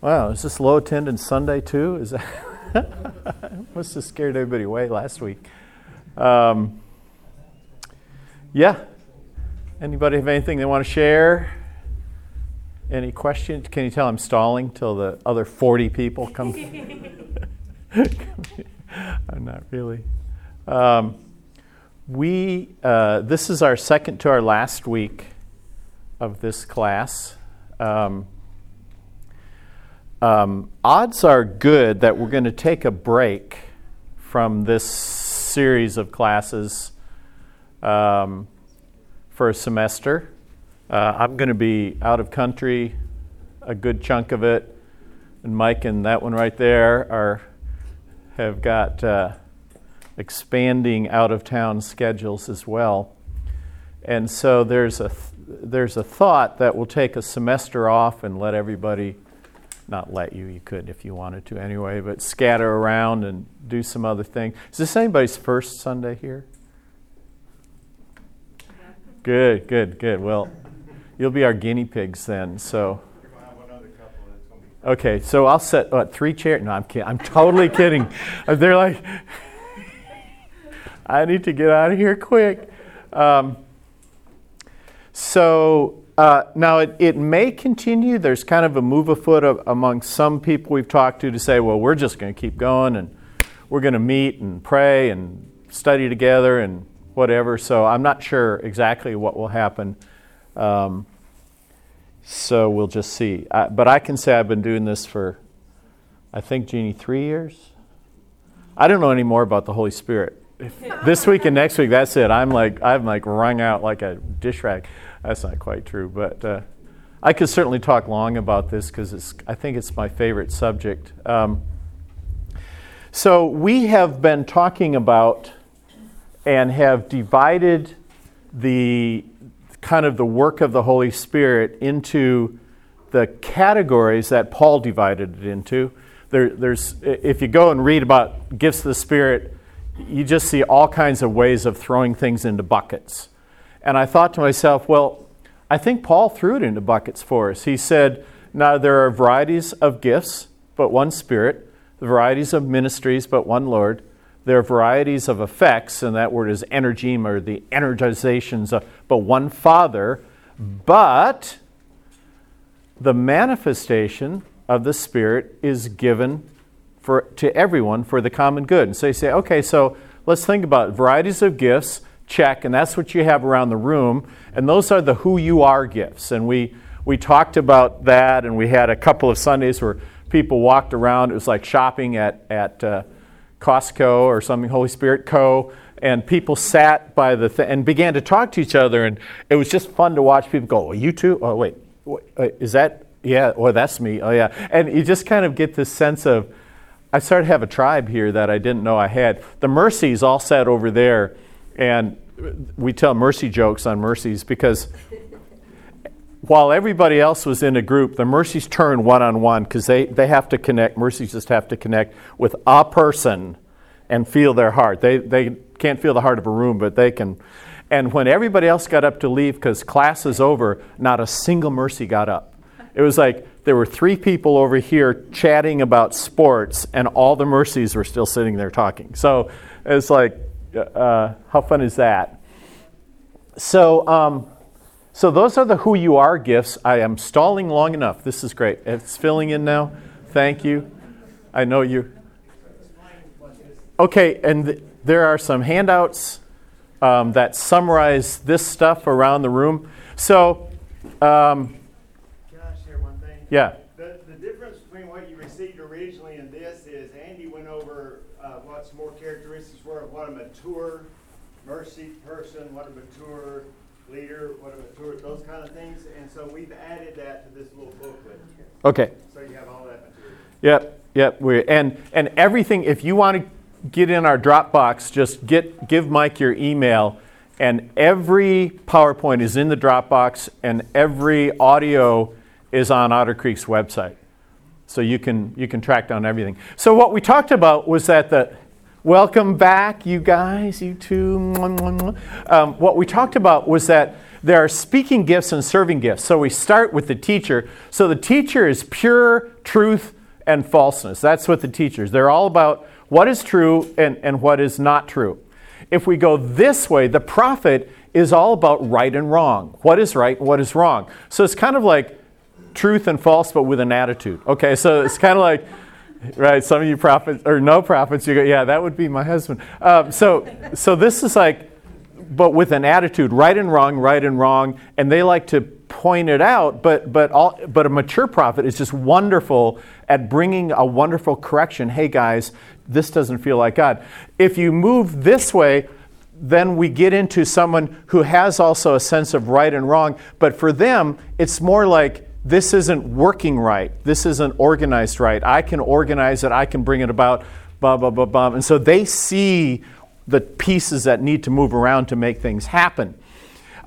Wow, is this low attendance Sunday too? Is that must have scared everybody away last week. Um, yeah. Anybody have anything they want to share? Any questions? Can you tell I'm stalling till the other 40 people come? I'm not really. Um, we uh, this is our second to our last week of this class. Um, um, odds are good that we're going to take a break from this series of classes um, for a semester. Uh, I'm going to be out of country a good chunk of it, and Mike and that one right there are have got uh, expanding out of town schedules as well. And so there's a th- there's a thought that we'll take a semester off and let everybody not let you, you could if you wanted to anyway, but scatter around and do some other thing. Is this anybody's first Sunday here? Good, good, good. Well, you'll be our guinea pigs then. So. Okay, so I'll set what three chairs. No, I'm kidding. I'm totally kidding. They're like, I need to get out of here quick. Um, so uh, now, it, it may continue. There's kind of a move afoot of, among some people we've talked to to say, well, we're just going to keep going and we're going to meet and pray and study together and whatever. So I'm not sure exactly what will happen. Um, so we'll just see. I, but I can say I've been doing this for, I think, Jeannie, three years. I don't know any more about the Holy Spirit. this week and next week, that's it. I'm like, I'm like wrung out like a dish rag. That's not quite true, but uh, I could certainly talk long about this because I think it's my favorite subject. Um, so, we have been talking about and have divided the kind of the work of the Holy Spirit into the categories that Paul divided it into. There, there's, if you go and read about gifts of the Spirit, you just see all kinds of ways of throwing things into buckets. And I thought to myself, well, I think Paul threw it into buckets for us. He said, Now there are varieties of gifts, but one Spirit, the varieties of ministries, but one Lord. There are varieties of effects, and that word is energima, or the energizations, of, but one Father. But the manifestation of the Spirit is given for, to everyone for the common good. And so you say, okay, so let's think about varieties of gifts check, and that's what you have around the room. And those are the who you are gifts. And we, we talked about that, and we had a couple of Sundays where people walked around. It was like shopping at, at uh, Costco or something, Holy Spirit Co. And people sat by the th- and began to talk to each other, and it was just fun to watch people go, "Oh, you too? Oh, wait, wait is that? Yeah, or oh, that's me. Oh, yeah." And you just kind of get this sense of, I started to have a tribe here that I didn't know I had. The Mercies all sat over there, and we tell mercy jokes on mercies because while everybody else was in a group, the mercies turn one on one because they, they have to connect. Mercies just have to connect with a person and feel their heart. They, they can't feel the heart of a room, but they can. And when everybody else got up to leave because class is over, not a single mercy got up. It was like there were three people over here chatting about sports, and all the mercies were still sitting there talking. So it's like, uh, how fun is that? So, um, so those are the who you are gifts. I am stalling long enough. This is great. It's filling in now. Thank you. I know you. Okay, and th- there are some handouts um, that summarize this stuff around the room. So, um, can I share one thing? Yeah. The, the difference between what you received originally and this is Andy went over uh, what some more characteristics were of what a mature mercy person, what a mature leader, what a mature, those kind of things. And so we've added that to this little booklet. Okay. So you have all that material. Yep, yep. we and and everything. If you want to get in our Dropbox, just get give Mike your email, and every PowerPoint is in the Dropbox, and every audio is on Otter Creek's website so you can you can track down everything. So what we talked about was that the welcome back, you guys, you two. Um, what we talked about was that there are speaking gifts and serving gifts. So we start with the teacher. So the teacher is pure truth and falseness. That's what the teachers. They're all about what is true and, and what is not true. If we go this way, the prophet is all about right and wrong. What is right and what is wrong. So it's kind of like truth and false, but with an attitude. Okay, so it's kind of like, right, some of you prophets, or no prophets, you go, yeah, that would be my husband. Um, so, so this is like, but with an attitude, right and wrong, right and wrong, and they like to point it out. But but all but a mature prophet is just wonderful at bringing a wonderful correction. Hey guys, this doesn't feel like God. If you move this way, then we get into someone who has also a sense of right and wrong. But for them, it's more like this isn't working right. This isn't organized right. I can organize it. I can bring it about. Blah blah blah blah. And so they see the pieces that need to move around to make things happen.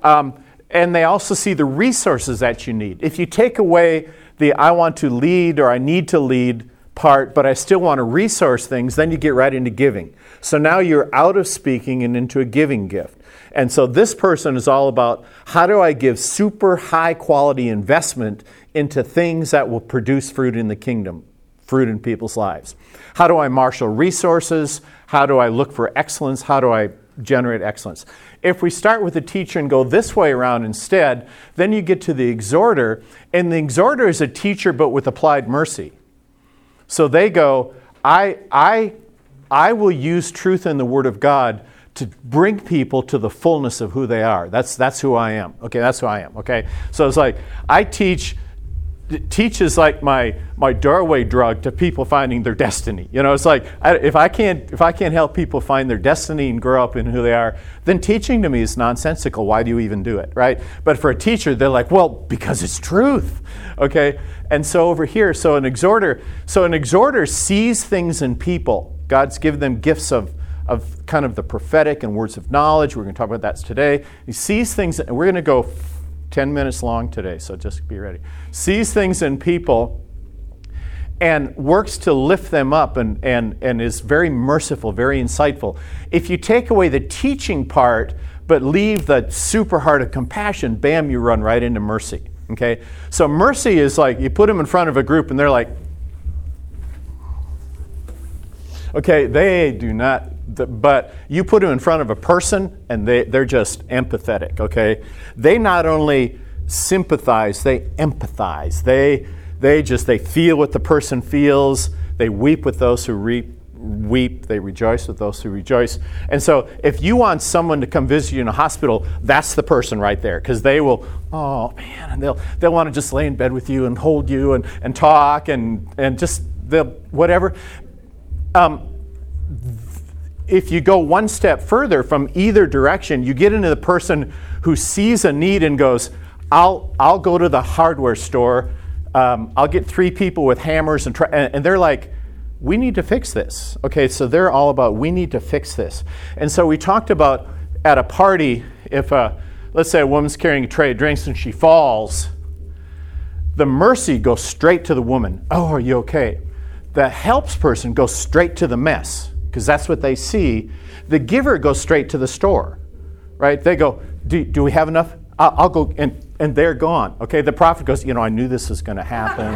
Um, and they also see the resources that you need. If you take away the I want to lead or I need to lead part, but I still want to resource things, then you get right into giving. So now you're out of speaking and into a giving gift. And so this person is all about how do I give super high quality investment into things that will produce fruit in the kingdom, fruit in people's lives. How do I marshal resources? How do I look for excellence? How do I generate excellence? If we start with the teacher and go this way around instead, then you get to the exhorter, and the exhorter is a teacher but with applied mercy. So they go, I, I, I will use truth in the Word of God to bring people to the fullness of who they are. That's, that's who I am. Okay, that's who I am. Okay, so it's like I teach teaches like my my doorway drug to people finding their destiny. You know, it's like I, if I can't if I can't help people find their destiny and grow up in who they are, then teaching to me is nonsensical. Why do you even do it, right? But for a teacher, they're like, well, because it's truth, okay. And so over here, so an exhorter, so an exhorter sees things in people. God's given them gifts of of kind of the prophetic and words of knowledge. We're going to talk about that today. He sees things, and we're going to go 10 minutes long today, so just be ready. Sees things in people and works to lift them up and, and, and is very merciful, very insightful. If you take away the teaching part but leave the super heart of compassion, bam, you run right into mercy. Okay? So mercy is like you put them in front of a group and they're like, okay, they do not but you put them in front of a person and they, they're just empathetic, okay? They not only sympathize, they empathize. They, they just, they feel what the person feels. They weep with those who reap, weep. They rejoice with those who rejoice. And so if you want someone to come visit you in a hospital, that's the person right there because they will, oh man, and they'll, they'll want to just lay in bed with you and hold you and, and talk and, and just, they'll, whatever. Um, if you go one step further from either direction, you get into the person who sees a need and goes, I'll, I'll go to the hardware store, um, I'll get three people with hammers, and, try, and, and they're like, we need to fix this. Okay, so they're all about, we need to fix this. And so we talked about at a party, if a, let's say a woman's carrying a tray of drinks and she falls, the mercy goes straight to the woman. Oh, are you okay? The helps person goes straight to the mess because that's what they see. The giver goes straight to the store, right? They go, Do, do we have enough? I'll, I'll, go, and, and they're gone. Okay, the prophet goes, You know, I knew this was going to happen.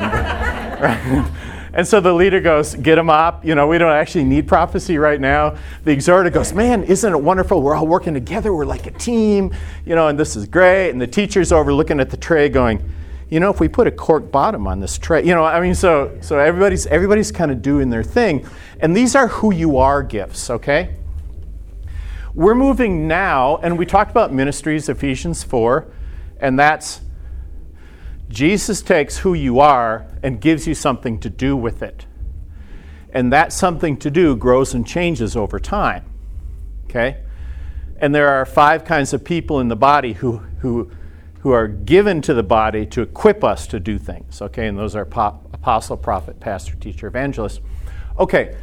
right? And so the leader goes, Get them up. You know, we don't actually need prophecy right now. The exhorter goes, Man, isn't it wonderful? We're all working together. We're like a team, you know, and this is great. And the teacher's over looking at the tray going, you know, if we put a cork bottom on this tray, you know, I mean, so so everybody's everybody's kind of doing their thing, and these are who you are gifts, okay? We're moving now, and we talked about ministries, Ephesians four, and that's Jesus takes who you are and gives you something to do with it, and that something to do grows and changes over time, okay? And there are five kinds of people in the body who who who are given to the body to equip us to do things. Okay, and those are pop, apostle, prophet, pastor, teacher, evangelist. Okay,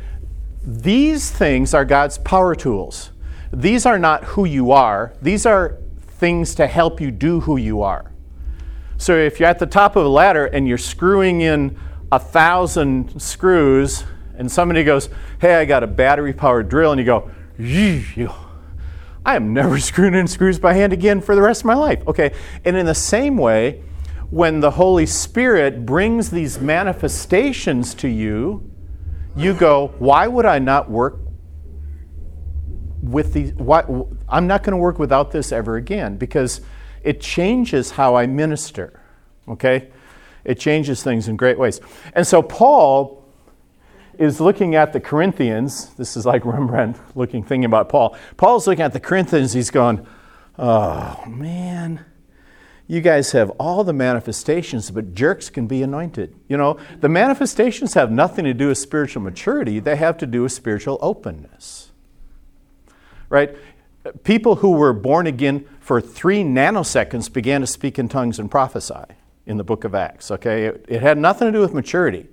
these things are God's power tools. These are not who you are, these are things to help you do who you are. So if you're at the top of a ladder and you're screwing in a thousand screws, and somebody goes, Hey, I got a battery powered drill, and you go, I am never screwing in screws by hand again for the rest of my life. Okay, and in the same way, when the Holy Spirit brings these manifestations to you, you go, why would I not work with these? Why, I'm not going to work without this ever again because it changes how I minister. Okay? It changes things in great ways. And so Paul is looking at the Corinthians. This is like Rembrandt looking, thinking about Paul. Paul's looking at the Corinthians. He's going, oh, man you guys have all the manifestations, but jerks can be anointed. You know, the manifestations have nothing to do with spiritual maturity, they have to do with spiritual openness. Right? People who were born again for three nanoseconds began to speak in tongues and prophesy in the book of Acts. Okay? It had nothing to do with maturity,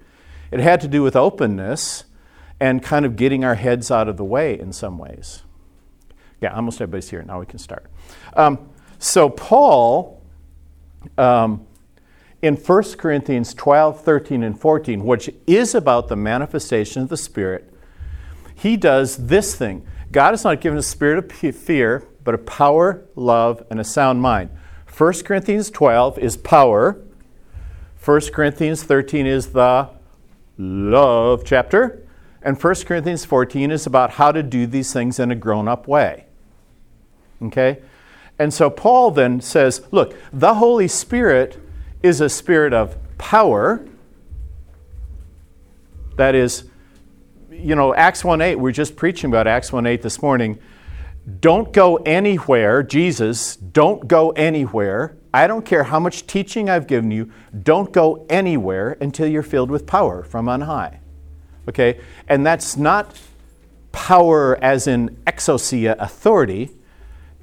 it had to do with openness and kind of getting our heads out of the way in some ways. Yeah, almost everybody's here. Now we can start. Um, so, Paul um, in 1 Corinthians 12, 13, and 14, which is about the manifestation of the Spirit, he does this thing. God has not given a spirit of fear, but a power, love, and a sound mind. 1 Corinthians 12 is power. 1 Corinthians 13 is the love chapter. And 1 Corinthians 14 is about how to do these things in a grown up way. Okay? And so Paul then says, look, the Holy Spirit is a spirit of power. That is, you know, Acts 1 8, we are just preaching about Acts 1 8 this morning. Don't go anywhere, Jesus, don't go anywhere. I don't care how much teaching I've given you, don't go anywhere until you're filled with power from on high. Okay? And that's not power as in exousia, authority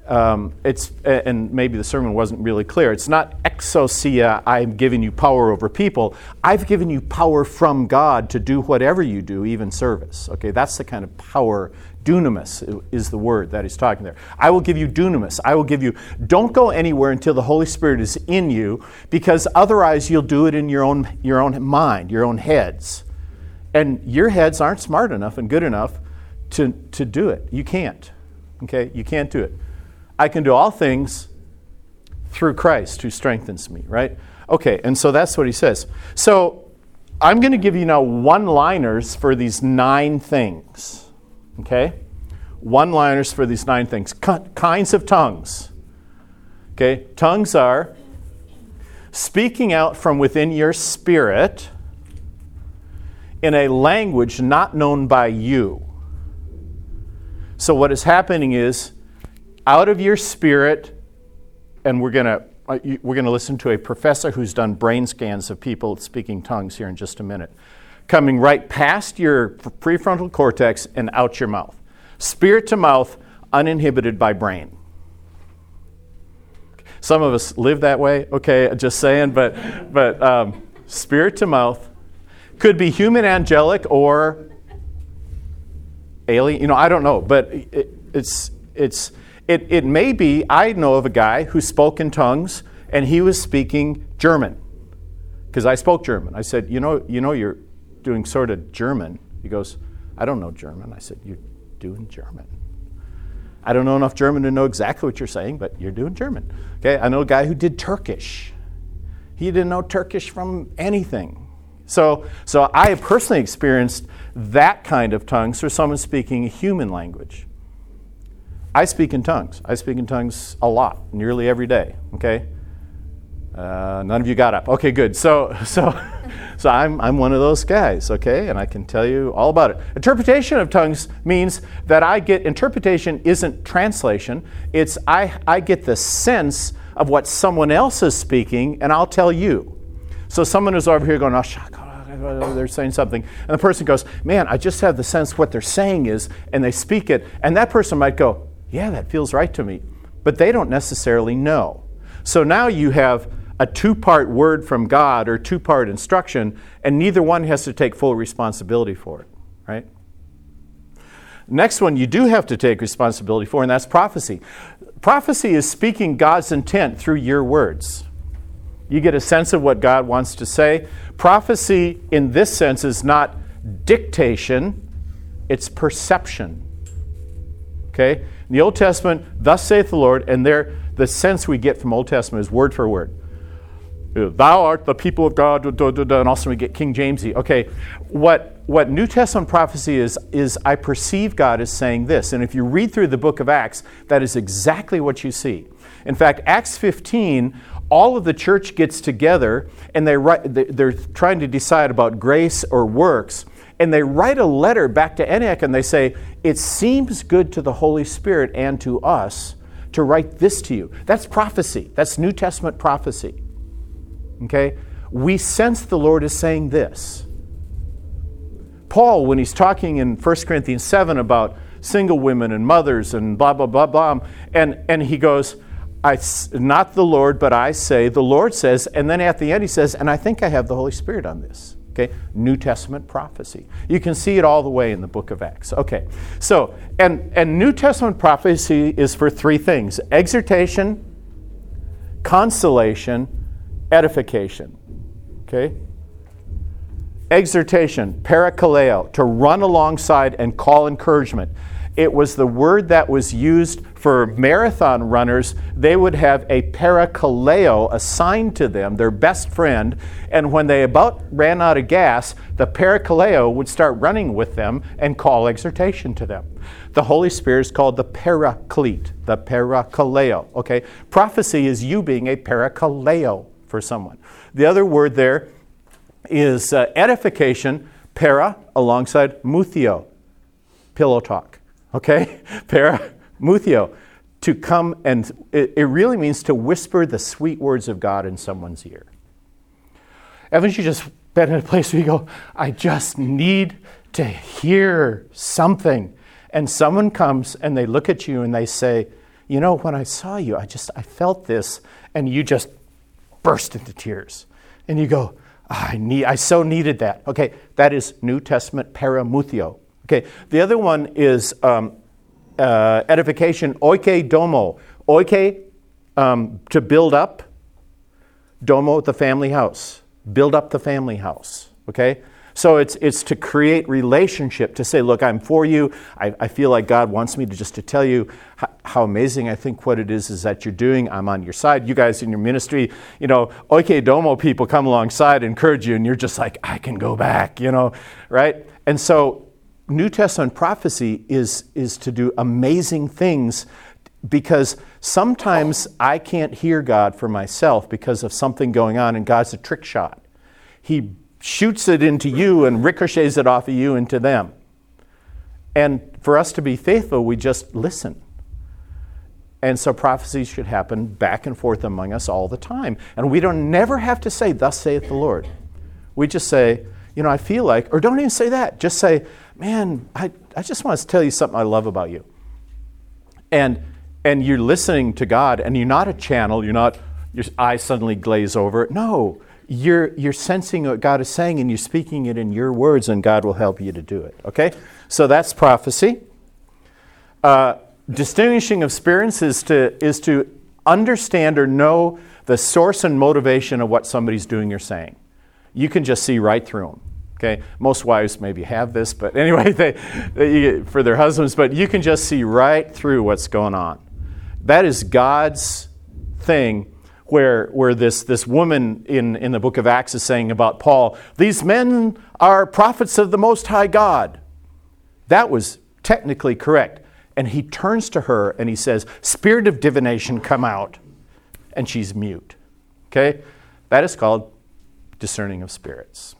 um, it's and maybe the sermon wasn't really clear. It's not exousia. I'm giving you power over people. I've given you power from God to do whatever you do, even service. Okay, that's the kind of power. Dunamis is the word that he's talking there. I will give you dunamis. I will give you. Don't go anywhere until the Holy Spirit is in you, because otherwise you'll do it in your own your own mind, your own heads, and your heads aren't smart enough and good enough to to do it. You can't. Okay, you can't do it. I can do all things through Christ who strengthens me, right? Okay, and so that's what he says. So I'm going to give you now one liners for these nine things, okay? One liners for these nine things. kinds of tongues. Okay, tongues are speaking out from within your spirit in a language not known by you. So, what is happening is out of your spirit, and we're going to uh, we're going to listen to a professor who's done brain scans of people speaking tongues here in just a minute. Coming right past your prefrontal cortex and out your mouth. Spirit to mouth, uninhibited by brain. Some of us live that way, okay, just saying, but, but um, spirit to mouth could be human angelic or alien, you know, I don't know, but it, it's, it's, it, it may be, I know of a guy who spoke in tongues and he was speaking German because I spoke German. I said, you know, you know, you're doing sort of German. He goes, I don't know German. I said, you're doing German. I don't know enough German to know exactly what you're saying, but you're doing German. Okay, I know a guy who did Turkish. He didn't know Turkish from anything. So, so I have personally experienced that kind of tongues for someone speaking a human language. I speak in tongues. I speak in tongues a lot, nearly every day. Okay. Uh, none of you got up. Okay, good. So, so, so I'm, I'm one of those guys. Okay, and I can tell you all about it. Interpretation of tongues means that I get interpretation isn't translation. It's I I get the sense of what someone else is speaking, and I'll tell you. So someone is over here going, oh, they're saying something, and the person goes, man, I just have the sense what they're saying is, and they speak it, and that person might go, yeah, that feels right to me. But they don't necessarily know. So now you have a two part word from God or two part instruction, and neither one has to take full responsibility for it, right? Next one you do have to take responsibility for, and that's prophecy. Prophecy is speaking God's intent through your words. You get a sense of what God wants to say. Prophecy, in this sense, is not dictation, it's perception. Okay? In the Old Testament, thus saith the Lord, and there the sense we get from Old Testament is word for word. Uh, thou art the people of God, and also we get King Jamesy. Okay, what, what New Testament prophecy is, is I perceive God as saying this. And if you read through the book of Acts, that is exactly what you see. In fact, Acts 15, all of the church gets together and they write, they're trying to decide about grace or works. And they write a letter back to Antioch and they say, It seems good to the Holy Spirit and to us to write this to you. That's prophecy. That's New Testament prophecy. Okay? We sense the Lord is saying this. Paul, when he's talking in 1 Corinthians 7 about single women and mothers and blah, blah, blah, blah, and, and he goes, I, not the Lord, but I say, the Lord says, and then at the end he says, and I think I have the Holy Spirit on this. Okay, New Testament prophecy. You can see it all the way in the book of Acts. Okay, so, and, and New Testament prophecy is for three things exhortation, consolation, edification. Okay? Exhortation, parakaleo, to run alongside and call encouragement. It was the word that was used for marathon runners. They would have a parakaleo assigned to them, their best friend, and when they about ran out of gas, the parakaleo would start running with them and call exhortation to them. The Holy Spirit is called the paraclete, the parakaleo. Okay? Prophecy is you being a parakaleo for someone. The other word there is uh, edification, para, alongside muthio, pillow talk. Okay? para, muthio, to come and it, it really means to whisper the sweet words of God in someone's ear. Haven't you just been in a place where you go, I just need to hear something? And someone comes and they look at you and they say, You know, when I saw you, I just, I felt this, and you just burst into tears. And you go, I need, I so needed that. Okay, that is New Testament paramuthio. Okay, the other one is um, uh, edification, oike domo. Oike, um, to build up, domo, the family house. Build up the family house. Okay, so it's, it's to create relationship, to say, look, I'm for you. I, I feel like God wants me to just to tell you how, how, amazing I think what it is is that you're doing. I'm on your side. You guys in your ministry, you know, okay, domo people come alongside, encourage you, and you're just like, I can go back, you know, right? And so New Testament prophecy is, is to do amazing things because sometimes I can't hear God for myself because of something going on, and God's a trick shot. He shoots it into you and ricochets it off of you into them. And for us to be faithful, we just listen. And so prophecies should happen back and forth among us all the time. And we don't never have to say, Thus saith the Lord. We just say, you know, I feel like, or don't even say that. Just say, man, I, I just want to tell you something I love about you. And and you're listening to God and you're not a channel, you're not your eyes suddenly glaze over. No, you're, you're sensing what God is saying and you're speaking it in your words, and God will help you to do it. Okay? So that's prophecy. Uh, distinguishing of spirits is to, is to understand or know the source and motivation of what somebody's doing or saying. You can just see right through them. Okay, most wives maybe have this, but anyway, they, they, for their husbands, but you can just see right through what's going on. That is God's thing where, where this, this woman in, in the book of Acts is saying about Paul, these men are prophets of the Most High God. That was technically correct. And he turns to her and he says, Spirit of divination, come out. And she's mute. Okay? That is called discerning of spirits.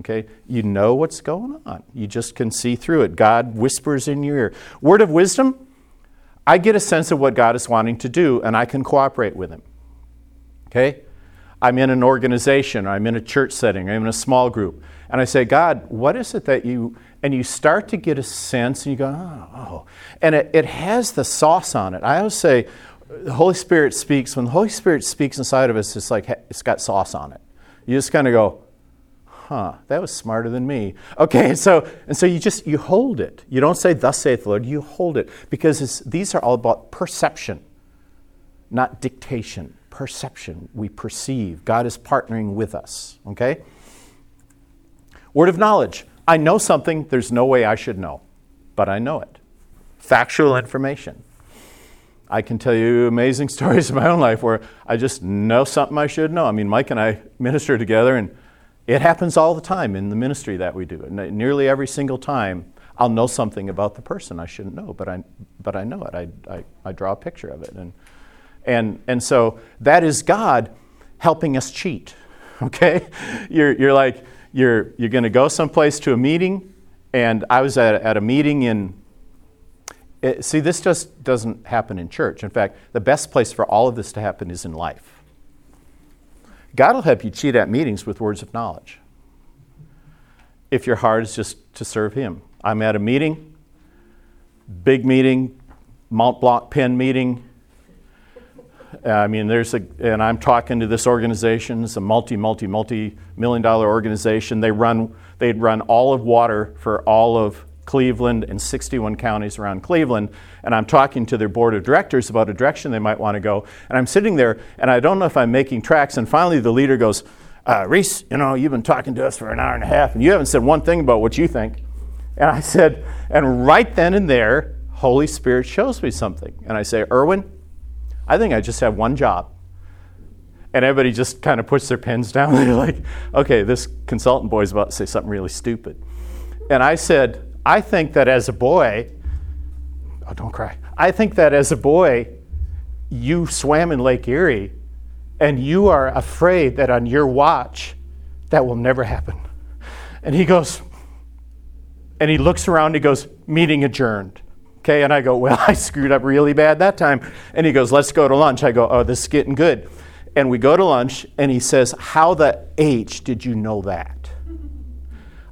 Okay? You know what's going on. You just can see through it. God whispers in your ear. Word of wisdom, I get a sense of what God is wanting to do and I can cooperate with him. Okay? I'm in an organization, I'm in a church setting, I'm in a small group, and I say, God, what is it that you, and you start to get a sense, and you go, oh, and it, it has the sauce on it. I always say, the Holy Spirit speaks, when the Holy Spirit speaks inside of us, it's like it's got sauce on it. You just kind of go, huh, that was smarter than me. Okay, so and so you just you hold it. You don't say, "Thus saith the Lord." You hold it because these are all about perception, not dictation perception. We perceive. God is partnering with us. Okay? Word of knowledge. I know something there's no way I should know, but I know it. factual information. I can tell you amazing stories in my own life where I just know something I should know. I mean, Mike and I minister together, and it happens all the time in the ministry that we do. And nearly every single time, I'll know something about the person I shouldn't know, but I, but I know it. I, I, I draw a picture of it. And, and, and so that is God helping us cheat, okay? You're, you're like, you're, you're going to go someplace to a meeting, and I was at, at a meeting in, it, eh, see, this just doesn't happen in church. In fact, the best place for all of this to happen is in life. God will help you cheat at meetings with words of knowledge if your heart is just to serve Him. I'm at a meeting, big meeting, Mont Blanc pen meeting. I mean, there's a, and I'm talking to this organization. It's a multi, multi, multi million dollar organization. They run, they'd run all of water for all of Cleveland and 61 counties around Cleveland. And I'm talking to their board of directors about a direction they might want to go. And I'm sitting there, and I don't know if I'm making tracks. And finally, the leader goes, uh, Reese, you know, you've been talking to us for an hour and a half, and you haven't said one thing about what you think. And I said, and right then and there, Holy Spirit shows me something. And I say, Erwin, I think I just have one job. And everybody just kind of puts their pens down. They're like, okay, this consultant boy is about to say something really stupid. And I said, I think that as a boy, oh, don't cry. I think that as a boy, you swam in Lake Erie and you are afraid that on your watch, that will never happen. And he goes, and he looks around, and he goes, meeting adjourned. Okay, and I go, well, I screwed up really bad that time. And he goes, let's go to lunch. I go, oh, this is getting good. And we go to lunch, and he says, how the H did you know that?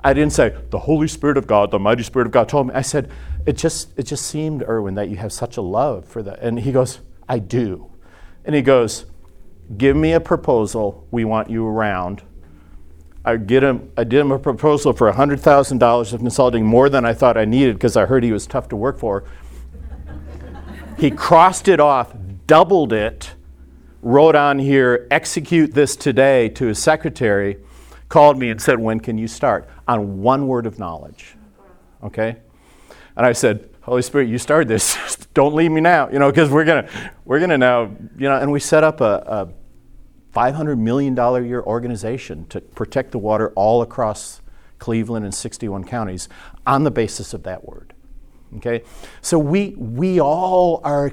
I didn't say, the Holy Spirit of God, the mighty Spirit of God told me. I said, it just, it just seemed, Erwin, that you have such a love for that. And he goes, I do. And he goes, give me a proposal. We want you around I, get him, I did him a proposal for $100,000 of consulting, more than I thought I needed because I heard he was tough to work for. he crossed it off, doubled it, wrote on here, execute this today to his secretary, called me and said, When can you start? On one word of knowledge. Okay? And I said, Holy Spirit, you started this. Don't leave me now, you know, because we're gonna we're gonna now, you know, and we set up a, a $500 million a year organization to protect the water all across Cleveland and 61 counties on the basis of that word. Okay? So we, we all are,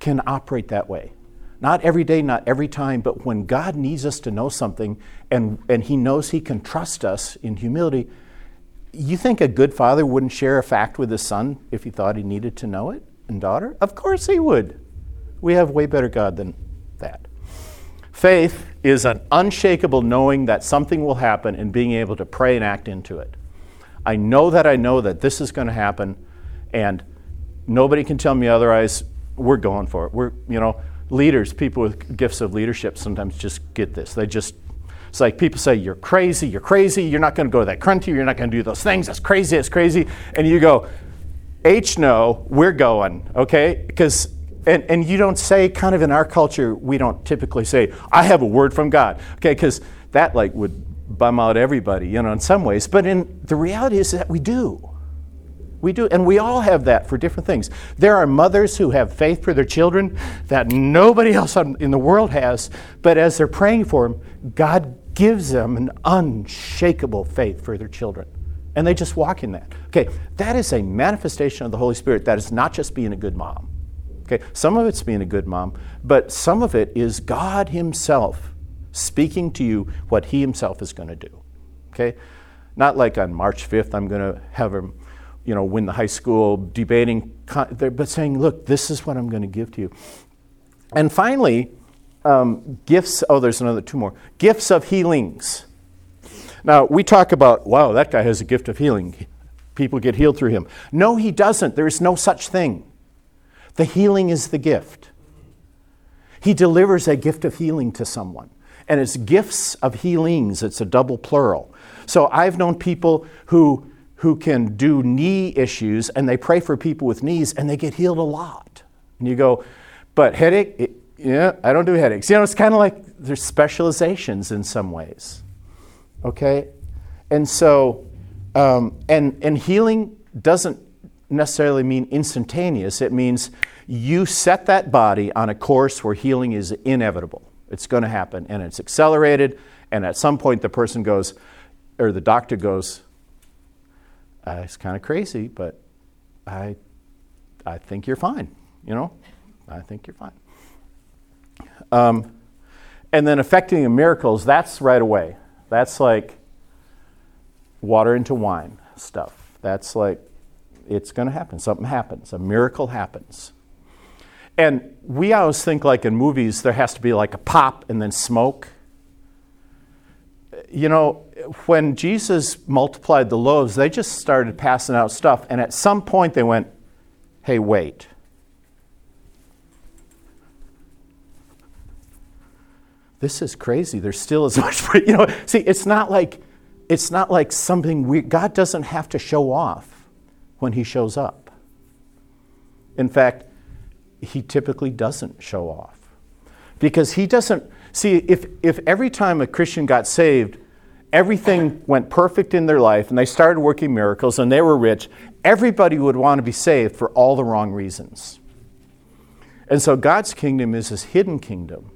can operate that way. Not every day, not every time, but when God needs us to know something and, and He knows He can trust us in humility, you think a good father wouldn't share a fact with his son if he thought he needed to know it and daughter? Of course he would. We have way better God than that. Faith is an unshakable knowing that something will happen and being able to pray and act into it. I know that I know that this is going to happen, and nobody can tell me otherwise. We're going for it. We're, you know, leaders, people with gifts of leadership sometimes just get this. They just, it's like people say, You're crazy, you're crazy, you're not going to go to that country, you're not going to do those things, that's crazy, that's crazy. And you go, H no, we're going, okay? Because and, and you don't say kind of in our culture we don't typically say i have a word from god. Okay because that like would bum out everybody you know in some ways. But in the reality is that we do. We do and we all have that for different things. There are mothers who have faith for their children that nobody else in the world has but as they're praying for them god gives them an unshakable faith for their children and they just walk in that. Okay that is a manifestation of the holy spirit that is not just being a good mom Okay, some of it's being a good mom, but some of it is God Himself speaking to you what He Himself is going to do. Okay, not like on March 5th I'm going to have him, you know, win the high school debating, but saying, look, this is what I'm going to give to you. And finally, um, gifts. Oh, there's another two more gifts of healings. Now we talk about, wow, that guy has a gift of healing. People get healed through him. No, he doesn't. There is no such thing. The healing is the gift. He delivers a gift of healing to someone. And it's gifts of healings, it's a double plural. So I've known people who, who can do knee issues and they pray for people with knees and they get healed a lot. And you go, but headache? It, yeah, I don't do headaches. You know, it's kind of like there's specializations in some ways. Okay? And so, um, and, and healing doesn't necessarily mean instantaneous. It means you set that body on a course where healing is inevitable. It's going to happen, and it's accelerated. And at some point, the person goes, or the doctor goes, uh, "It's kind of crazy, but I, I think you're fine. You know, I think you're fine." Um, and then affecting the miracles, that's right away. That's like water into wine stuff. That's like it's going to happen. Something happens. A miracle happens. And we always think, like in movies, there has to be like a pop and then smoke. You know, when Jesus multiplied the loaves, they just started passing out stuff. And at some point, they went, hey, wait. This is crazy. There's still as much, you know. See, it's not like it's not like something we God doesn't have to show off when He shows up. In fact, he typically doesn't show off. Because he doesn't, see, if, if every time a Christian got saved, everything went perfect in their life and they started working miracles and they were rich, everybody would want to be saved for all the wrong reasons. And so God's kingdom is this hidden kingdom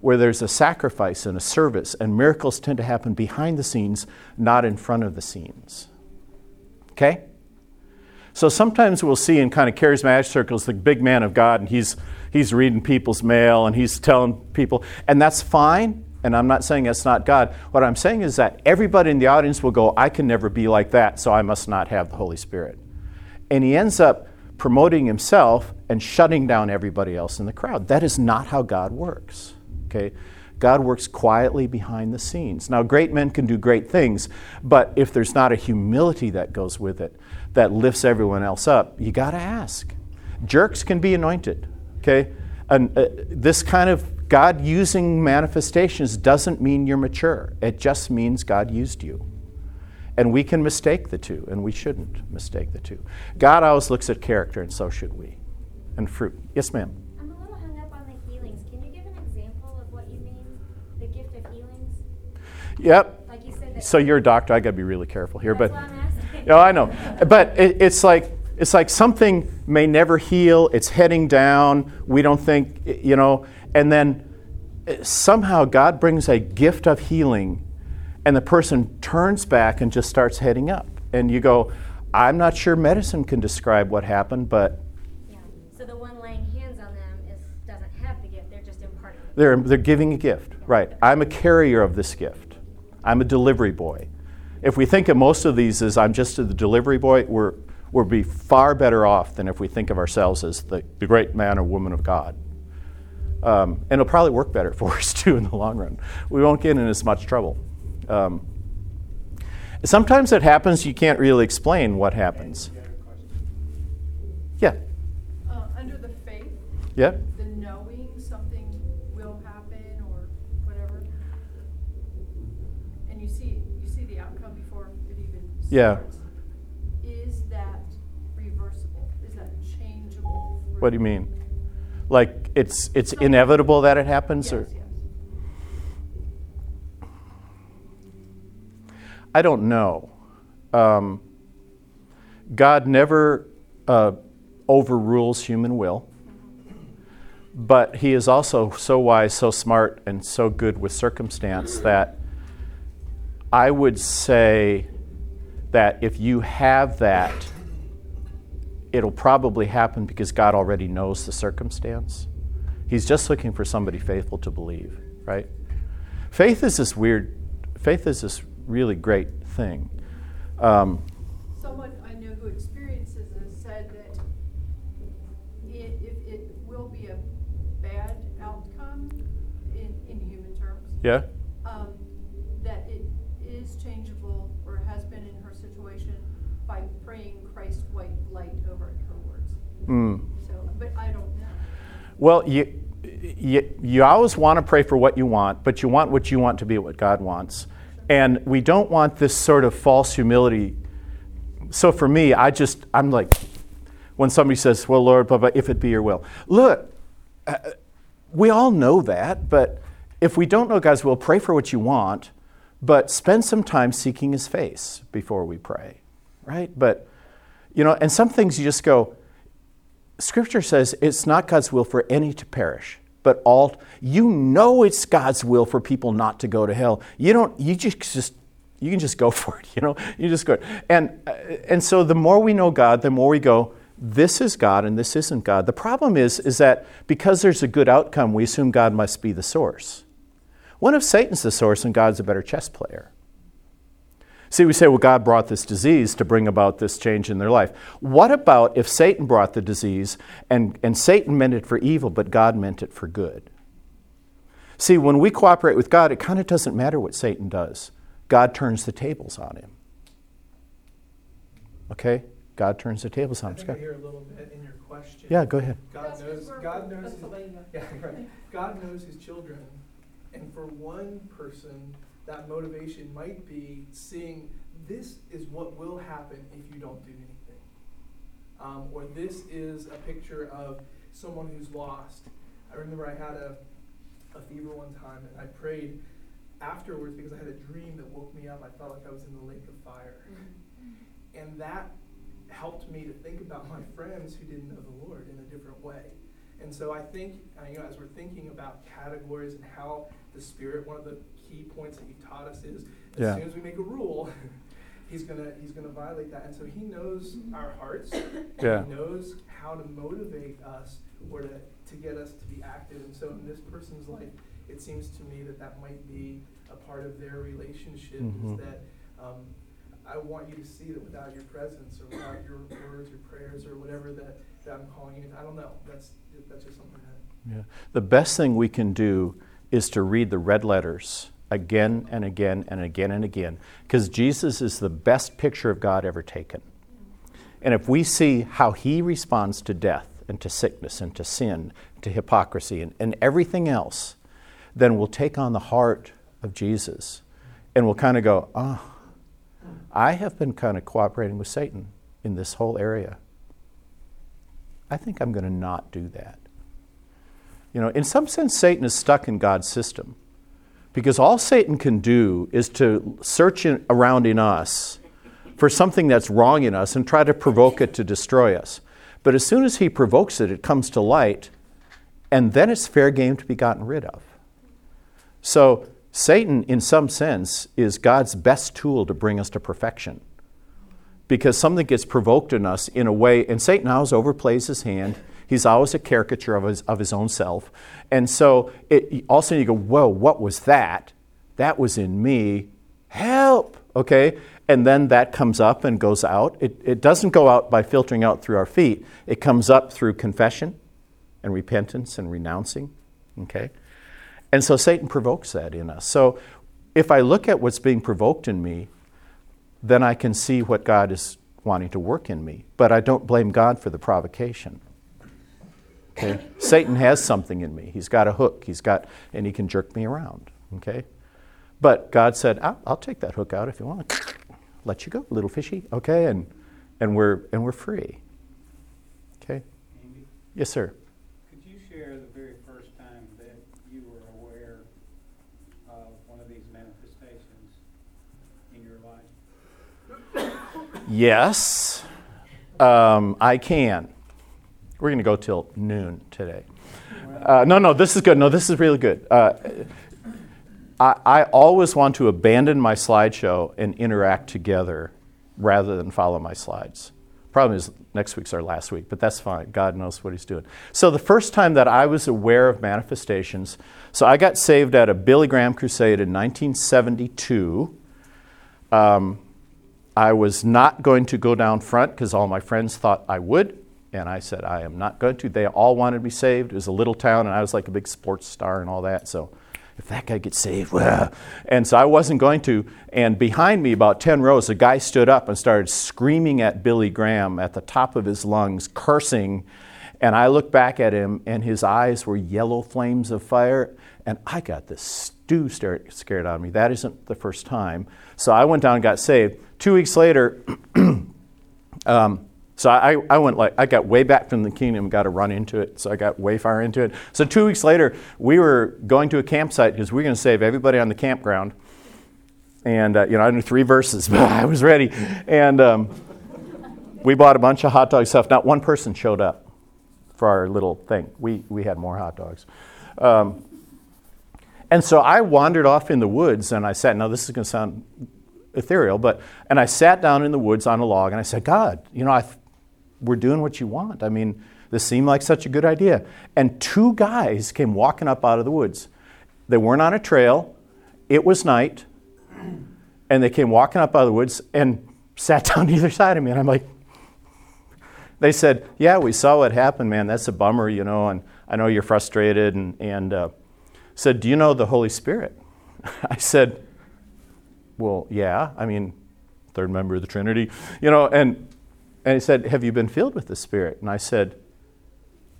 where there's a sacrifice and a service, and miracles tend to happen behind the scenes, not in front of the scenes. Okay? So sometimes we'll see in kind of charismatic circles the big man of God, and he's, he's reading people's mail and he's telling people, and that's fine. And I'm not saying that's not God. What I'm saying is that everybody in the audience will go, I can never be like that, so I must not have the Holy Spirit. And he ends up promoting himself and shutting down everybody else in the crowd. That is not how God works. Okay? God works quietly behind the scenes. Now, great men can do great things, but if there's not a humility that goes with it, that lifts everyone else up, you got to ask. Jerks can be anointed, okay? And uh, this kind of God using manifestations doesn't mean you're mature. It just means God used you. And we can mistake the two, and we shouldn't mistake the two. God always looks at character, and so should we. And fruit. Yes, ma'am. I'm a little hung up on the healings. Can you give an example of what you mean, the gift of healings? Yep. Like you said. So you're a doctor. I got to be really careful here, That's but. Yeah, I know. But it, it's like it's like something may never heal. It's heading down. We don't think, you know, and then eh, somehow God brings a gift of healing, and the person turns back and just starts heading up. And you go, I'm not sure medicine can describe what happened, but Yeah. So the one laying hands on them is doesn't have the gift. They're just imparting. they're they're giving a gift. Right. I'm a carrier of this gift. I'm a delivery boy. If we think of most of these as I'm just the delivery boy, we're, we'll be far better off than if we think of ourselves as the, the great man or woman of God. Um, and it'll probably work better for us too in the long run. We won't get in as much trouble. Um, sometimes it happens, you can't really explain what happens. You have a question? Yeah, Uh, under the faith, yeah. the knowing something will happen or whatever, and you see, you see the outcome before it even Yeah. Is that reversible? Is that changeable? What do you mean? Like it's, it's inevitable that it happens? Yes, or? yes. I don't know. Um, God never uh, overrules human will, but He is also so wise, so smart, and so good with circumstance that I would say that if you have that, it'll probably happen because God already knows the circumstance. He's just looking for somebody faithful to believe, right? Faith is this weird, faith is this really great thing. Um, Someone I know who experiences this said that it, if it will be a bad outcome in, in human terms, yeah? um, that it is changeable or has been in her situation by praying Christ white light over it, her words. Mm. So, but I don't know. Well, you, you, you always want to pray for what you want, but you want what you want to be what God wants. And we don't want this sort of false humility. So for me, I just, I'm like, when somebody says, Well, Lord, blah, blah, if it be your will. Look, uh, we all know that, but if we don't know God's will, pray for what you want, but spend some time seeking His face before we pray, right? But You know, and some things you just go, Scripture says it's not God's will for any to perish, but all. You know it's God's will for people not to go to hell. You don't. You just just you can just go for it. You know, you just go. And uh, and so the more we know God, the more we go. This is God and this isn't God. The problem is is that because there's a good outcome, we assume God must be the source. What if Satan's the source and God's a better chess player? See, we say, well, God brought this disease to bring about this change in their life. What about if Satan brought the disease and, and Satan meant it for evil, but God meant it for good? See, when we cooperate with God, it kind of doesn't matter what Satan does. God turns the tables on him. Okay? God turns the tables on I him. think I hear a little bit in your question. Yeah, go ahead. God knows, God knows, his- Pennsylvania. yeah, right. God knows his children. And for one person, that motivation might be seeing this is what will happen if you don't do anything. Um, or this is a picture of someone who's lost. I remember I had a, a fever one time and I prayed afterwards because I had a dream that woke me up. I felt like I was in the lake of fire. And that helped me to think about my friends who didn't know the Lord in a different way. And so I think, you know, as we're thinking about categories and how the Spirit, one of the key points that you taught us is as Yeah. soon as we make a rule, he's gonna he's gonna violate that. And so he knows our hearts. and Yeah. He knows how to motivate us or to, to get us to be active. And so in this person's life, it seems to me that that might be a part of their relationship Mhm. is that um, I want you to see that without your presence or without your words or prayers or whatever that, that I'm calling you. I don't know. That's that's just something that. Yeah. The best thing we can do is to read the red letters again and again and again and again, because Jesus is the best picture of God ever taken. And if we see how he responds to death and to sickness and to sin, to hypocrisy and, and everything else, then we'll take on the heart of Jesus and we'll kind of go, oh, I have been kind of cooperating with Satan in this whole area. I think I'm going to not do that. You know, in some sense, Satan is stuck in God's system because all Satan can do is to search in, around in us for something that's wrong in us and try to provoke it to destroy us. But as soon as he provokes it, it comes to light, and then it's fair game to be gotten rid of. So, Satan, in some sense, is God's best tool to bring us to perfection because something gets provoked in us in a way, and Satan always overplays his hand. He's always a caricature of his, of his own self. And so it, all of a sudden you go, whoa, what was that? That was in me. Help! Okay? And then that comes up and goes out. It, it doesn't go out by filtering out through our feet, it comes up through confession and repentance and renouncing. Okay? And so Satan provokes that in us. So if I look at what's being provoked in me, then I can see what God is wanting to work in me. But I don't blame God for the provocation. Okay? Satan has something in me. He's got a hook. He's got, and he can jerk me around. Okay? But God said, I'll, I'll take that hook out if you want. Let you go, little fishy. Okay? And, and, we're, and we're free. Okay? Andy, Yes, sir. could you share the very first time that you were aware of one of these manifestations in your life? Yes, um, I can. We're going to go till noon today. Uh, no, no, this is good. No, this is really good. Uh, I, I always want to abandon my slideshow and interact together rather than follow my slides. Problem is, next week's our last week, but that's fine. God knows what He's doing. So, the first time that I was aware of manifestations, so I got saved at a Billy Graham crusade in 1972. Um, I was not going to go down front because all my friends thought I would. And I said, I am not going to. They all wanted to be saved. It was a little town, and I was like a big sports star and all that. So if that guy gets saved, well. And so I wasn't going to. And behind me, about 10 rows, a guy stood up and started screaming at Billy Graham at the top of his lungs, cursing. And I looked back at him, and his eyes were yellow flames of fire. And I got this stew scared, scared out of me. That isn't the first time. So I went down and got saved. Two weeks later, um, so I, I went like I got way back from the kingdom, got to run into it. So I got way far into it. So two weeks later, we were going to a campsite because we are going to save everybody on the campground. And uh, you know, I knew three verses, but I was ready. And um, we bought a bunch of hot dog stuff. Not one person showed up for our little thing. We, we had more hot dogs. Um, and so I wandered off in the woods and I sat, now this is going to sound ethereal, but, and I sat down in the woods on a log and I said, God, you know, I, we're doing what you want. I mean, this seemed like such a good idea. And two guys came walking up out of the woods. They weren't on a trail, it was night, and they came walking up out of the woods and sat down either side of me. And I'm like, they said, Yeah, we saw what happened, man. That's a bummer, you know, and I know you're frustrated. And, and uh, said, Do you know the Holy Spirit? I said, Well, yeah. I mean, third member of the Trinity, you know, and, and he said, Have you been filled with the Spirit? And I said,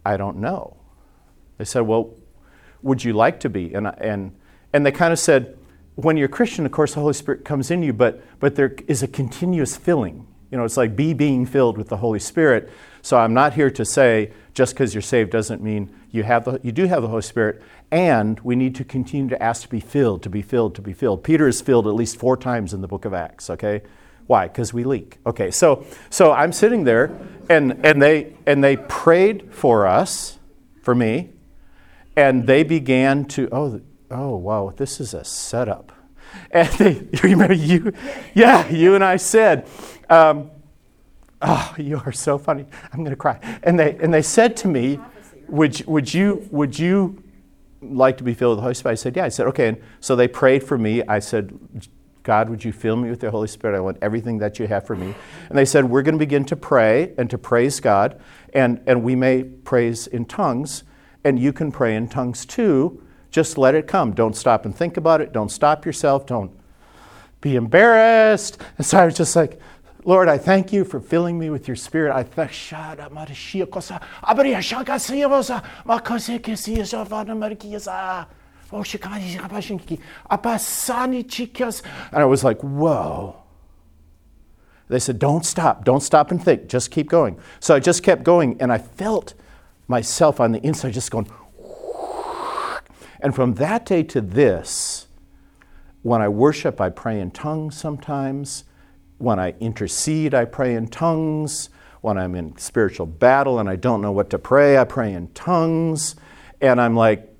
I don't know. They said, Well, would you like to be? And, and, and they kind of said, When you're a Christian, of course, the Holy Spirit comes in you, but, but there is a continuous filling. You know, it's like be being filled with the Holy Spirit. So I'm not here to say just because you're saved doesn't mean you, have the, you do have the Holy Spirit, and we need to continue to ask to be filled, to be filled, to be filled. Peter is filled at least four times in the book of Acts, okay? Why? Because we leak. Okay, so so I'm sitting there and, and they and they prayed for us, for me, and they began to oh oh wow, this is a setup. And they you remember you yeah, you and I said, um, oh, you are so funny. I'm gonna cry. And they and they said to me, Would would you would you like to be filled with the Holy Spirit? I said, Yeah. I said, okay. And so they prayed for me. I said, God, would you fill me with the Holy Spirit? I want everything that you have for me. And they said, We're going to begin to pray and to praise God, and, and we may praise in tongues, and you can pray in tongues too. Just let it come. Don't stop and think about it. Don't stop yourself. Don't be embarrassed. And so I was just like, Lord, I thank you for filling me with your spirit. I thank and I was like, whoa. They said, don't stop, don't stop and think, just keep going. So I just kept going, and I felt myself on the inside just going, and from that day to this, when I worship, I pray in tongues sometimes. When I intercede, I pray in tongues. When I'm in spiritual battle and I don't know what to pray, I pray in tongues. And I'm like,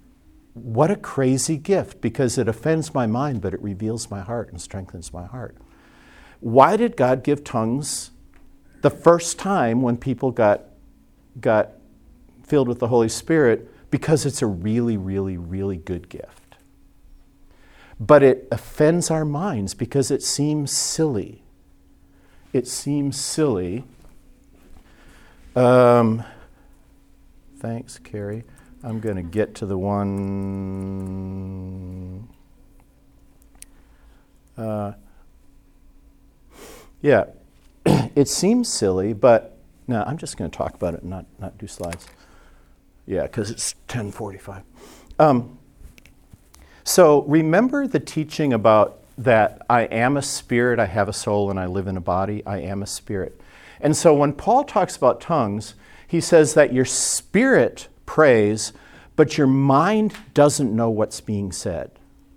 what a crazy gift because it offends my mind, but it reveals my heart and strengthens my heart. Why did God give tongues the first time when people got, got filled with the Holy Spirit? Because it's a really, really, really good gift. But it offends our minds because it seems silly. It seems silly. Um, thanks, Carrie. I'm going to get to the one. Uh, yeah, it seems silly, but no, I'm just going to talk about it and not, not do slides. Yeah, because it's 1045. Um, so remember the teaching about that I am a spirit, I have a soul, and I live in a body. I am a spirit. And so when Paul talks about tongues, he says that your spirit prays, but your mind doesn't know what's being said.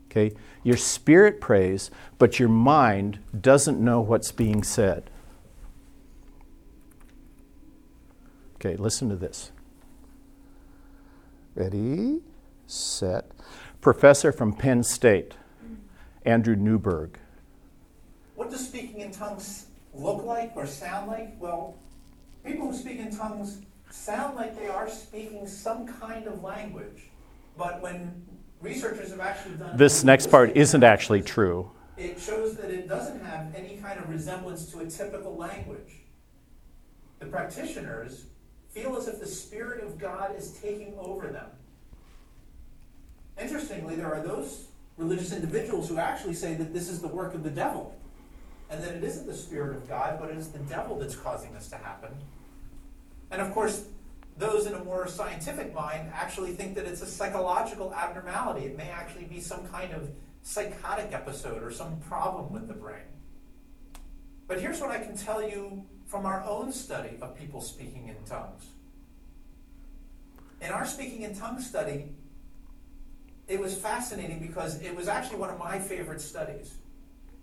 Okay? Your spirit prays, but your mind doesn't know what's being said. Okay, listen to this. Ready, set. Professor from Penn State, Andrew Newberg. What does speaking in tongues look like or sound like? Well, people who speak in tongues sound like they are speaking some kind of language. But when researchers have actually done this next part isn't actually true. It shows that it doesn't have any kind of resemblance to a typical language. The practitioners feel as if the Spirit of God is taking over them. Interestingly, there are those religious individuals who actually say that this is the work of the devil, and that it isn't the Spirit of God, but it is the devil that's causing this to happen. And of course, those in a more scientific mind actually think that it's a psychological abnormality. It may actually be some kind of psychotic episode or some problem with the brain. But here's what I can tell you from our own study of people speaking in tongues. In our speaking in tongues study, it was fascinating because it was actually one of my favorite studies.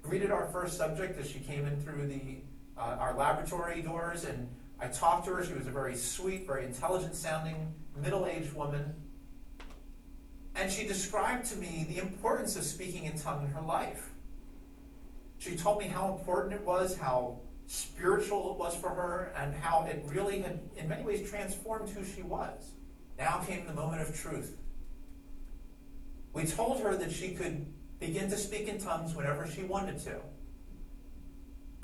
Greeted our first subject as she came in through the uh, our laboratory doors, and I talked to her. She was a very sweet, very intelligent sounding, middle aged woman. And she described to me the importance of speaking in tongue in her life. She told me how important it was, how spiritual it was for her, and how it really had, in many ways, transformed who she was. Now came the moment of truth. We told her that she could begin to speak in tongues whenever she wanted to.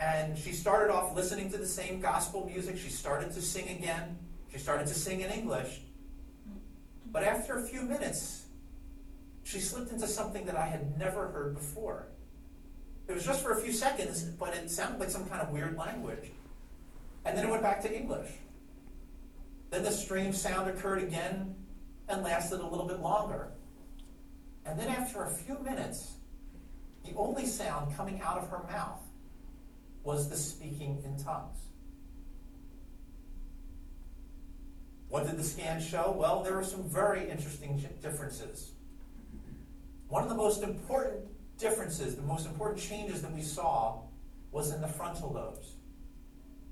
And she started off listening to the same gospel music. She started to sing again. She started to sing in English. But after a few minutes, she slipped into something that I had never heard before. It was just for a few seconds, but it sounded like some kind of weird language. And then it went back to English. Then the strange sound occurred again and lasted a little bit longer. And then after a few minutes, the only sound coming out of her mouth was the speaking in tongues. What did the scan show? Well, there were some very interesting differences. One of the most important differences, the most important changes that we saw was in the frontal lobes.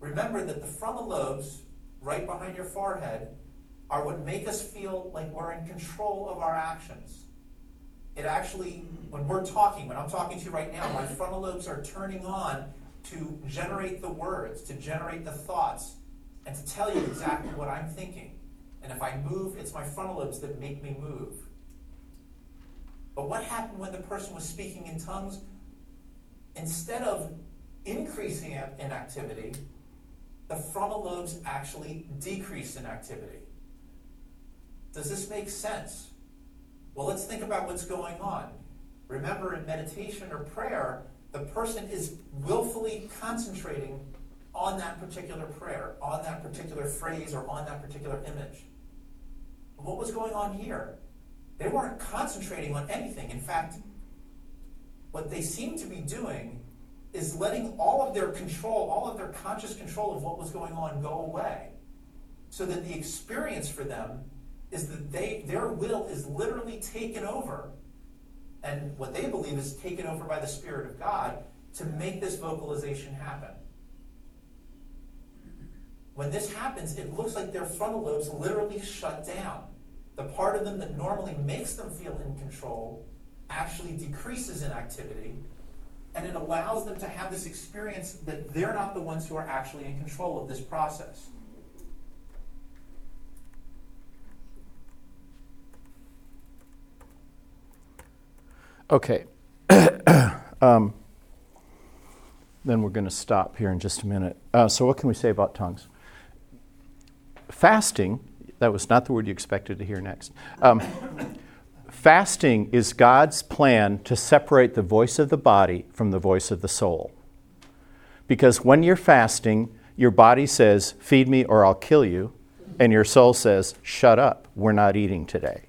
Remember that the frontal lobes, right behind your forehead, are what make us feel like we're in control of our actions. It actually, when we're talking, when I'm talking to you right now, my frontal lobes are turning on to generate the words, to generate the thoughts, and to tell you exactly what I'm thinking. And if I move, it's my frontal lobes that make me move. But what happened when the person was speaking in tongues? Instead of increasing in activity, the frontal lobes actually decreased in activity. Does this make sense? Well, let's think about what's going on. Remember, in meditation or prayer, the person is willfully concentrating on that particular prayer, on that particular phrase, or on that particular image. What was going on here? They weren't concentrating on anything. In fact, what they seemed to be doing is letting all of their control, all of their conscious control of what was going on go away. So that the experience for them is that they their will is literally taken over. And what they believe is taken over by the Spirit of God to make this vocalization happen. When this happens, it looks like their frontal lobes literally shut down the part of them that normally makes them feel in control actually decreases in activity, and it allows them to have this experience that they're not the ones who are actually in control of this process. Okay. um, then we're going to stop here in just a minute. Uh, so, what can we say about tongues? Fasting that was not the word you expected to hear next. Um, fasting is God's plan to separate the voice of the body from the voice of the soul. Because when you're fasting, your body says, Feed me or I'll kill you. And your soul says, Shut up, we're not eating today.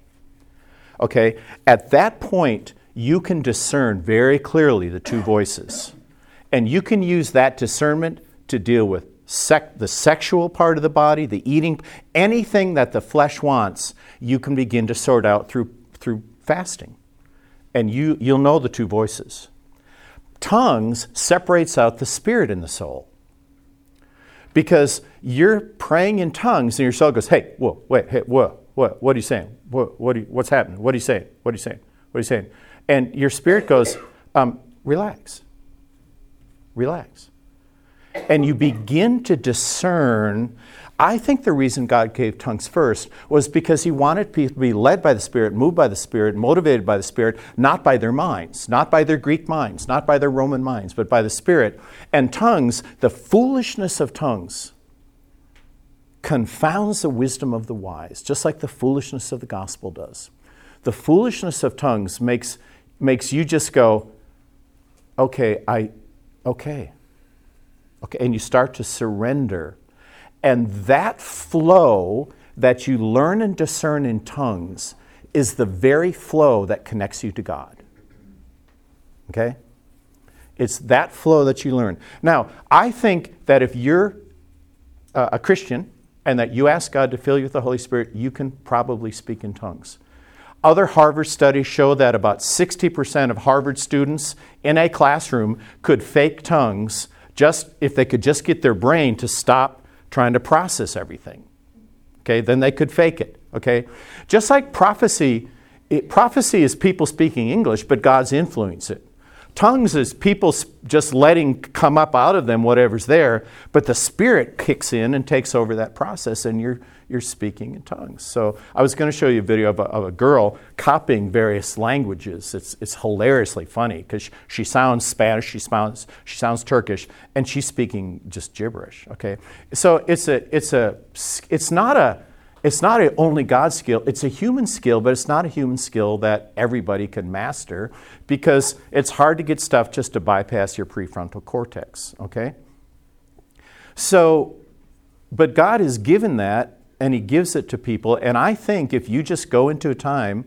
Okay? At that point, you can discern very clearly the two voices. And you can use that discernment to deal with sec- the sexual part of the body, the eating, anything that the flesh wants, you can begin to sort out through, through fasting. And you, you'll know the two voices. Tongues separates out the spirit and the soul. Because you're praying in tongues and your soul goes, hey, whoa, wait, hey, whoa, what, what are you saying? What, what you, what's happening? What are you saying? What are you saying? What are you saying? And your spirit goes, um, relax. Relax and you begin to discern. I think the reason God gave tongues first was because He wanted people to be led by the Spirit, moved by the Spirit, motivated by the Spirit, not by their minds, not by their Greek minds, not by their Roman minds, but by the Spirit. And tongues, the foolishness of tongues, confounds the wisdom of the wise, just like the foolishness of the gospel does. The foolishness of tongues makes, makes you just go, okay, I, okay. Okay, and you start to surrender. And that flow that you learn and discern in tongues is the very flow that connects you to God. Okay? It's that flow that you learn. Now, I think that if you're uh, a Christian and that you ask God to fill you with the Holy Spirit, you can probably speak in tongues. Other Harvard studies show that about 60% of Harvard students in a classroom could fake tongues just if they could just get their brain to stop trying to process everything. Okay, then they could fake it. Okay, just like prophecy, it, prophecy is people speaking English, but God's influence it. Tongues is people just letting come up out of them whatever's there, but the Spirit kicks in and takes over that process, and you're you're speaking in tongues. So I was going to show you a video of a, of a girl copying various languages. It's it's hilariously funny because she sounds Spanish, she sounds she sounds Turkish, and she's speaking just gibberish. Okay, so it's a it's a it's not a it's not a only God's skill, it's a human skill, but it's not a human skill that everybody can master because it's hard to get stuff just to bypass your prefrontal cortex, okay? So, but God has given that and He gives it to people. And I think if you just go into a time,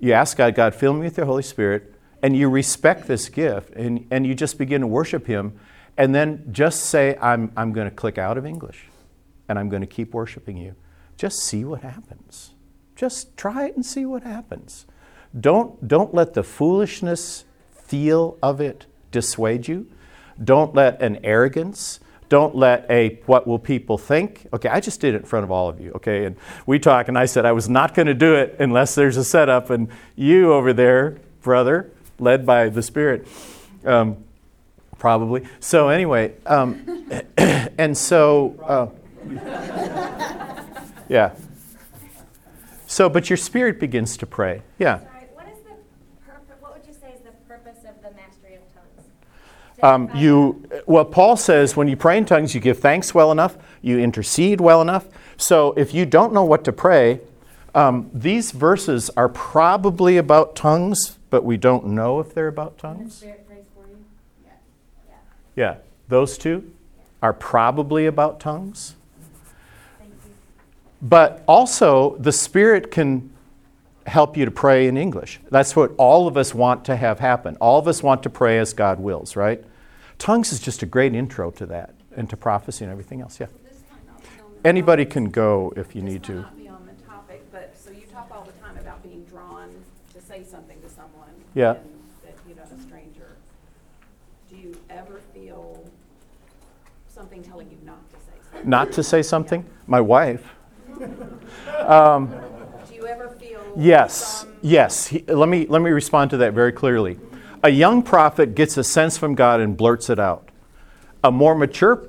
you ask God, God, fill me with your Holy Spirit, and you respect this gift and, and you just begin to worship Him, and then just say, I'm, I'm going to click out of English and I'm going to keep worshiping you. Just see what happens. Just try it and see what happens. Don't, don't let the foolishness feel of it dissuade you. Don't let an arrogance, don't let a what will people think. Okay, I just did it in front of all of you, okay? And we talk, and I said I was not going to do it unless there's a setup. And you over there, brother, led by the Spirit, um, probably. So, anyway, um, and so, uh, yeah. So, but your spirit begins to pray. Yeah. Sorry, what is the purpose, what would you say is the purpose of the mastery of tongues? To Um, you, well, Paul says when you pray in tongues, you give thanks well enough, you intercede well enough. So if you don't know what to pray, um, these verses are probably about tongues, but we don't know if they're about tongues. Spirit prays for you? Yeah. Yeah, Yeah, those two are probably about tongues. But also, the Spirit can help you to pray in English. That's what all of us want to have happen. All of us want to pray as God wills, right? Tongues is just a great intro to that and to prophecy and everything else. Yeah. This might not be on the Anybody topic. can go if you This need to. not be on the topic, but, so you talk all the time about being drawn to say something to someone. Yeah. and That, you know, a stranger. Do you ever feel something telling you not to say something? Not to say something? My wife. Do you ever feel? Yes, yes. He, let, me, let me respond to that very clearly. A young prophet gets a sense from God and blurts it out. A more mature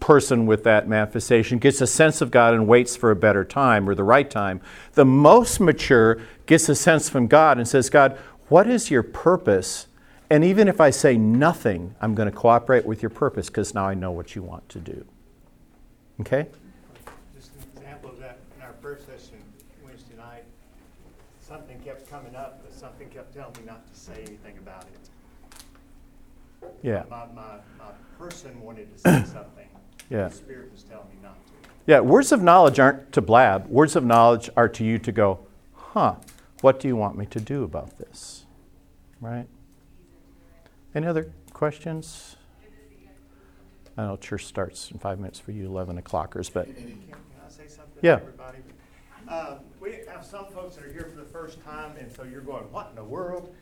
person with that manifestation gets a sense of God and waits for a better time or the right time. The most mature gets a sense from God and says, God, what is your purpose? And even if I say nothing, I'm going to cooperate with your purpose because now I know what you want to do. Okay? Just an example of that, in our first session Wednesday night, something kept coming up, but something kept telling me not to say anything about it. Yeah. My, my, my person wanted to say something. Yeah. The Spirit was telling me not to. Yeah, words of knowledge aren't to blab. Words of knowledge are to you to go, huh, what do you want me to do about this? Right? Any other questions? I know church starts in five minutes for you 11 o'clockers, but Can, can I say something Yeah. to everybody? Uh, we have some folks that are here for the first time, and so you're going, what in the world?